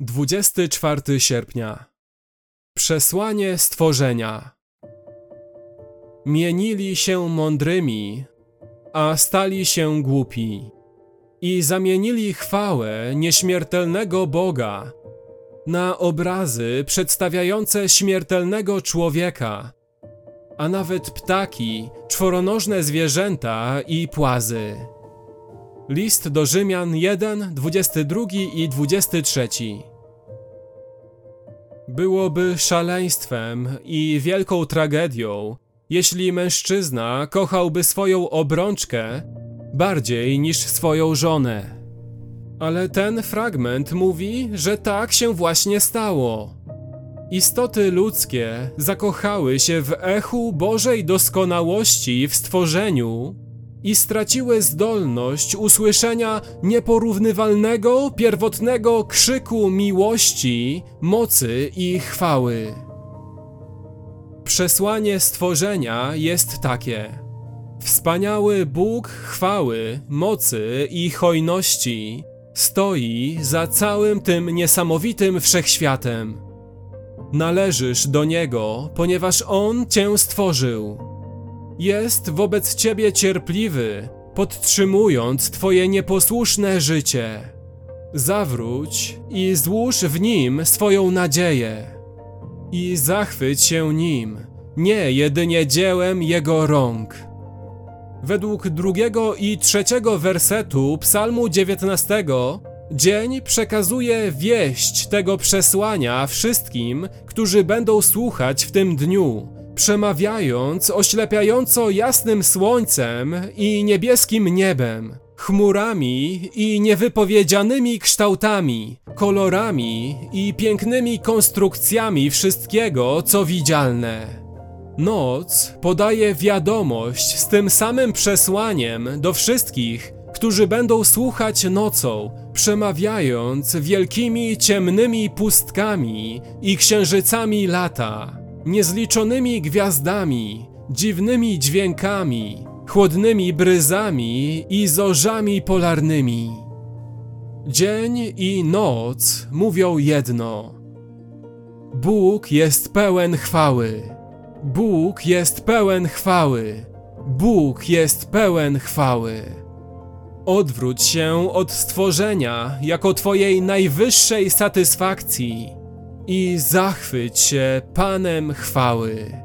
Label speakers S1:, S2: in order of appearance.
S1: 24 sierpnia. Przesłanie stworzenia. Mienili się mądrymi, a stali się głupi, i zamienili chwałę nieśmiertelnego Boga na obrazy przedstawiające śmiertelnego człowieka, a nawet ptaki, czworonożne zwierzęta i płazy. List do Rzymian 1, 22 i 23. Byłoby szaleństwem i wielką tragedią, jeśli mężczyzna kochałby swoją obrączkę bardziej niż swoją żonę. Ale ten fragment mówi, że tak się właśnie stało. Istoty ludzkie zakochały się w echu Bożej doskonałości w stworzeniu i straciły zdolność usłyszenia nieporównywalnego, pierwotnego krzyku miłości, mocy i chwały. Przesłanie stworzenia jest takie: Wspaniały Bóg chwały, mocy i hojności stoi za całym tym niesamowitym wszechświatem. Należysz do Niego, ponieważ On Cię stworzył jest wobec ciebie cierpliwy, podtrzymując twoje nieposłuszne życie. Zawróć i złóż w nim swoją nadzieję. I zachwyć się nim, nie jedynie dziełem jego rąk. Według drugiego i trzeciego wersetu Psalmu 19 dzień przekazuje wieść tego przesłania wszystkim, którzy będą słuchać w tym dniu przemawiając oślepiająco jasnym słońcem i niebieskim niebem, chmurami i niewypowiedzianymi kształtami, kolorami i pięknymi konstrukcjami wszystkiego, co widzialne. Noc podaje wiadomość z tym samym przesłaniem do wszystkich, którzy będą słuchać nocą, przemawiając wielkimi ciemnymi pustkami i księżycami lata niezliczonymi gwiazdami, dziwnymi dźwiękami, chłodnymi bryzami i zorzami polarnymi. Dzień i noc mówią jedno. Bóg jest pełen chwały. Bóg jest pełen chwały. Bóg jest pełen chwały. Odwróć się od stworzenia jako Twojej najwyższej satysfakcji i zachwyć się Panem chwały.